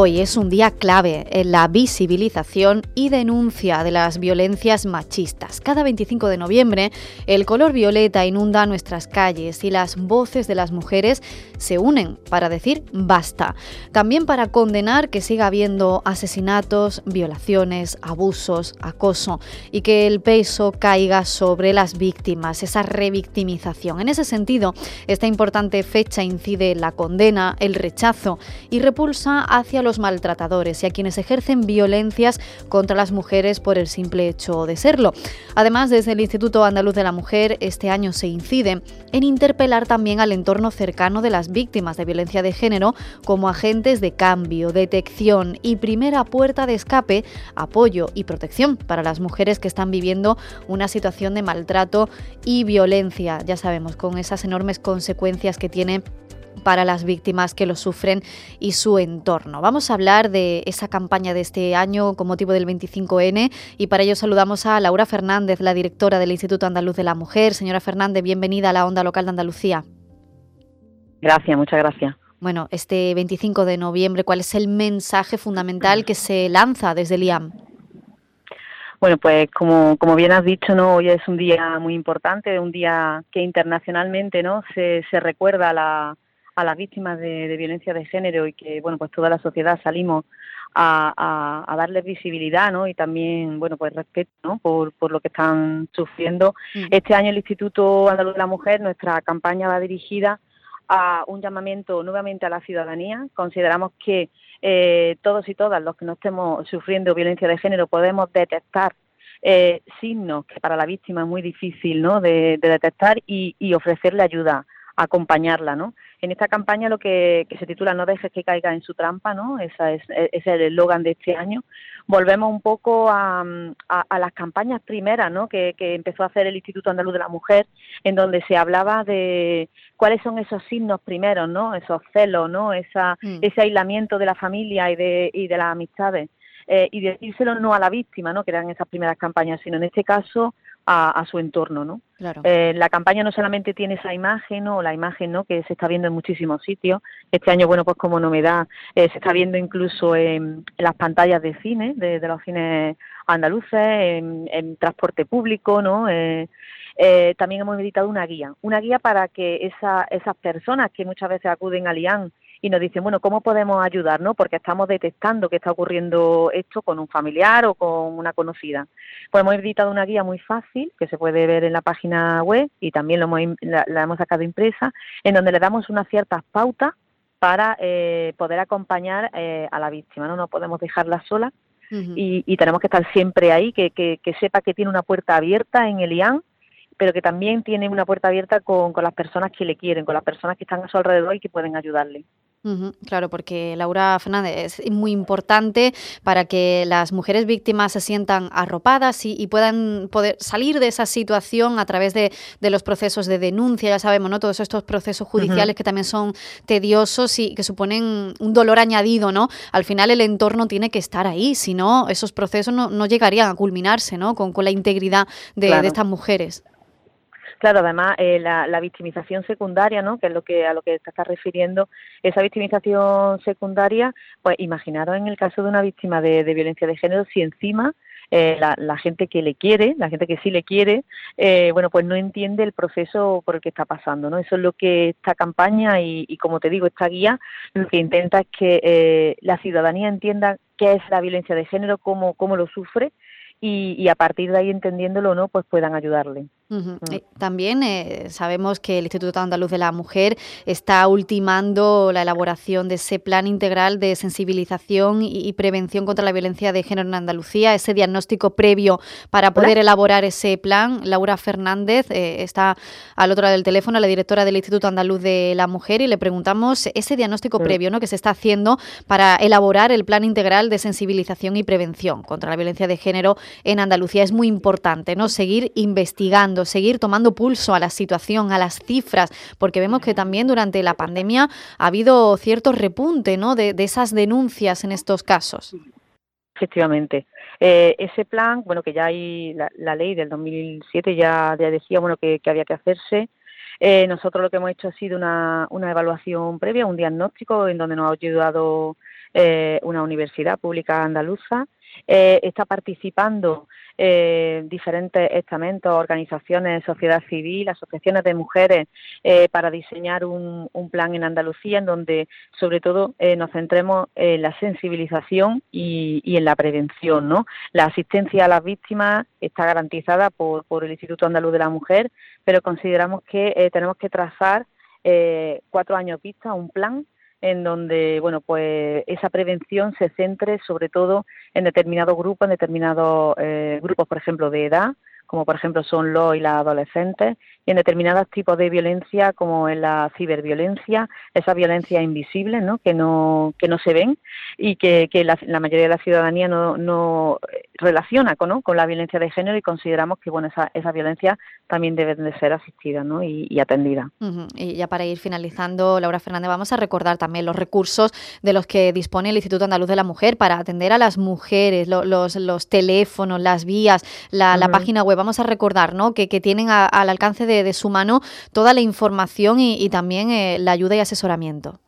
Hoy es un día clave en la visibilización y denuncia de las violencias machistas. Cada 25 de noviembre, el color violeta inunda nuestras calles y las voces de las mujeres se unen para decir basta. También para condenar que siga habiendo asesinatos, violaciones, abusos, acoso y que el peso caiga sobre las víctimas, esa revictimización. En ese sentido, esta importante fecha incide en la condena, el rechazo y repulsa hacia los los maltratadores y a quienes ejercen violencias contra las mujeres por el simple hecho de serlo. Además, desde el Instituto Andaluz de la Mujer, este año se incide en interpelar también al entorno cercano de las víctimas de violencia de género como agentes de cambio, detección y primera puerta de escape, apoyo y protección para las mujeres que están viviendo una situación de maltrato y violencia, ya sabemos, con esas enormes consecuencias que tiene para las víctimas que lo sufren y su entorno. Vamos a hablar de esa campaña de este año con motivo del 25N y para ello saludamos a Laura Fernández, la directora del Instituto Andaluz de la Mujer. Señora Fernández, bienvenida a la Onda Local de Andalucía. Gracias, muchas gracias. Bueno, este 25 de noviembre, ¿cuál es el mensaje fundamental que se lanza desde el IAM? Bueno, pues como, como bien has dicho, ¿no? hoy es un día muy importante, un día que internacionalmente ¿no? se, se recuerda la, a las víctimas de, violencia de género y que bueno pues toda la sociedad salimos a, a, darles visibilidad ¿no? y también bueno pues respeto ¿no? por, por lo que están sufriendo. Este año el Instituto Andaluz de la Mujer, nuestra campaña va dirigida a un llamamiento nuevamente a la ciudadanía. Consideramos que eh, todos y todas los que no estemos sufriendo violencia de género podemos detectar eh, signos que para la víctima es muy difícil ¿no? de, detectar y, y ofrecerle ayuda acompañarla, ¿no? En esta campaña lo que, se titula No dejes que caiga en su trampa, ¿no? Esa es, ese es el eslogan de este año. Volvemos un poco a, las campañas primeras, ¿no? Que, empezó a hacer el Instituto Andaluz de la Mujer, en donde se hablaba de cuáles son esos signos primeros, ¿no? Esos celos, ¿no? Esa, mm. Ese aislamiento de la familia y de, y de las amistades. Eh, y decírselo no a la víctima, ¿no? Que eran esas primeras campañas, sino en este caso a, su entorno, ¿no? Eh, la campaña no solamente tiene esa imagen o la imagen, ¿no? Que se está viendo en muchísimos sitios. Este año, bueno, pues como novedad eh, se está viendo incluso en, las pantallas de cine, de, los cines andaluces, en, transporte público, ¿no? Eh, también hemos editado una guía, una guía para que esa, esas personas que muchas veces acuden al IAN y nos dicen, bueno, ¿cómo podemos ayudar? ¿no? Porque estamos detectando que está ocurriendo esto con un familiar o con una conocida. Pues hemos editado una guía muy fácil que se puede ver en la página web y también lo hemos, la, hemos sacado impresa, en donde le damos unas ciertas pautas para eh, poder acompañar eh, a la víctima. No, no podemos dejarla sola y, tenemos que estar siempre ahí, que, que, que sepa que tiene una puerta abierta en el IAN pero que también tiene una puerta abierta con, con, las personas que le quieren, con las personas que están a su alrededor y que pueden ayudarle claro, porque Laura Fernández es muy importante para que las mujeres víctimas se sientan arropadas y, puedan poder salir de esa situación a través de, los procesos de denuncia, ya sabemos, ¿no? Todos estos procesos judiciales que también son tediosos y que suponen un dolor añadido, ¿no? Al final el entorno tiene que estar ahí, si no, esos procesos no, llegarían a culminarse, ¿no? Con, la integridad de estas mujeres. Claro, además eh, la, victimización secundaria, ¿no? Que es lo que a lo que te estás refiriendo, esa victimización secundaria, pues imaginaros en el caso de una víctima de, violencia de género, si encima eh, la, gente que le quiere, la gente que sí le quiere, eh, bueno, pues no entiende el proceso por el que está pasando, ¿no? Eso es lo que esta campaña y, como te digo, esta guía lo que intenta es que la ciudadanía entienda qué es la violencia de género, cómo, cómo lo sufre y, y a partir de ahí entendiéndolo o no, pues puedan ayudarle. Mm. También eh, sabemos que el Instituto Andaluz de la Mujer está ultimando la elaboración de ese plan integral de sensibilización y, prevención contra la violencia de género en Andalucía, ese diagnóstico previo para poder elaborar ese plan. Laura Fernández eh, está al otro lado del teléfono, la directora del Instituto Andaluz de la Mujer, y le preguntamos ese diagnóstico previo ¿no? que se está haciendo para elaborar el plan integral de sensibilización y prevención contra la violencia de género en Andalucía. Es muy importante ¿no? seguir investigando, seguir tomando pulso a la situación, a las cifras, porque vemos que también durante la pandemia ha habido cierto repunte ¿no? de, esas denuncias en estos casos. Efectivamente. Eh, ese plan, bueno, que ya hay la, ley del 2007 ya, ya decía, bueno, que, había que hacerse. Eh, nosotros lo que hemos hecho ha sido una, una evaluación previa, un diagnóstico en donde nos ha ayudado eh, una universidad pública andaluza. Está participando eh, diferentes estamentos, organizaciones, sociedad civil, asociaciones de mujeres eh, para diseñar un, plan en Andalucía en donde sobre todo eh, nos centremos en la sensibilización y, en la prevención. ¿no? La asistencia a las víctimas está garantizada por, por el Instituto Andaluz de la Mujer, pero consideramos que tenemos que trazar cuatro años vista un plan en donde bueno pues esa prevención se centre sobre todo en determinados grupos, en determinados eh, grupos, por ejemplo, de edad, como por ejemplo son los y las adolescentes, y en determinados tipos de violencia, como en la ciberviolencia, esa violencia invisible, ¿no? que no que no se ven y que, que la, mayoría de la ciudadanía no, no relaciona con, ¿no? con la violencia de género y consideramos que bueno esa, esa violencia también debe de ser asistida ¿no? y, atendida. Y ya para ir finalizando, Laura Fernández, vamos a recordar también los recursos de los que dispone el Instituto Andaluz de la Mujer para atender a las mujeres, los, los teléfonos, las vías, la, la página web vamos a recordar ¿no? que, tienen al alcance de, su mano toda la información y, también eh, la ayuda y asesoramiento.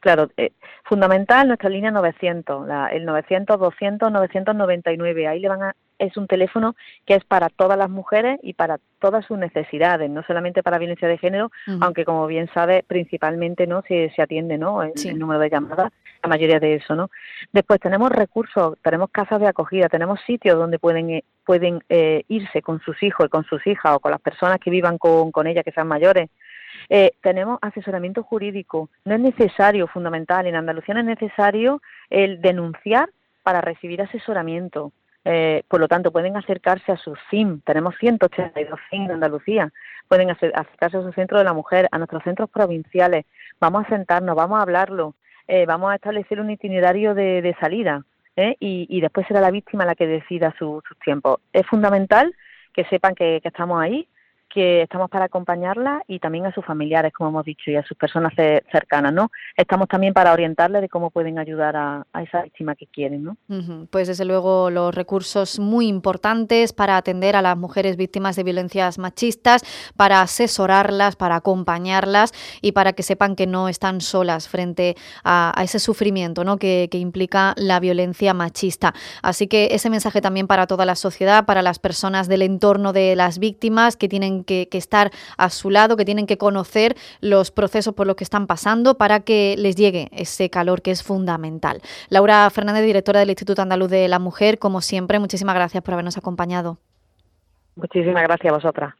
Claro, eh, fundamental nuestra línea 900, el 900, 200, 999. Ahí le van a, es un teléfono que es para todas las mujeres y para todas sus necesidades, no solamente para violencia de género, aunque como bien sabe, principalmente no se, se atiende ¿no? El, el, número de llamadas, la mayoría de eso, ¿no? Después tenemos recursos, tenemos casas de acogida, tenemos sitios donde pueden eh, pueden eh, irse con sus hijos y con sus hijas o con las personas que vivan con, con ella, que sean mayores. Eh, tenemos asesoramiento jurídico. No es necesario, fundamental, en Andalucía no es necesario el denunciar para recibir asesoramiento. Eh, por lo tanto, pueden acercarse a su CIM. Tenemos 182 CIM en Andalucía. Pueden acercarse a su centro de la mujer, a nuestros centros provinciales. Vamos a sentarnos, vamos a hablarlo. vamos a establecer un itinerario de, de salida. ¿eh? y, después será la víctima la que decida sus tiempos. Es fundamental que sepan que estamos ahí, que estamos para acompañarla y también a sus familiares, como hemos dicho, y a sus personas cercanas, ¿no? Estamos también para orientarles de cómo pueden ayudar a, esa víctima que quieren, ¿no? Pues desde luego los recursos muy importantes para atender a las mujeres víctimas de violencias machistas, para asesorarlas, para acompañarlas y para que sepan que no están solas frente a, ese sufrimiento, ¿no? Que, implica la violencia machista. Así que ese mensaje también para toda la sociedad, para las personas del entorno de las víctimas que tienen que, estar a su lado, que tienen que conocer los procesos por los que están pasando para que les llegue ese calor que es fundamental. Laura Fernández, directora del Instituto Andaluz de la Mujer, como siempre, muchísimas gracias por habernos acompañado. Muchísimas gracias a vosotras.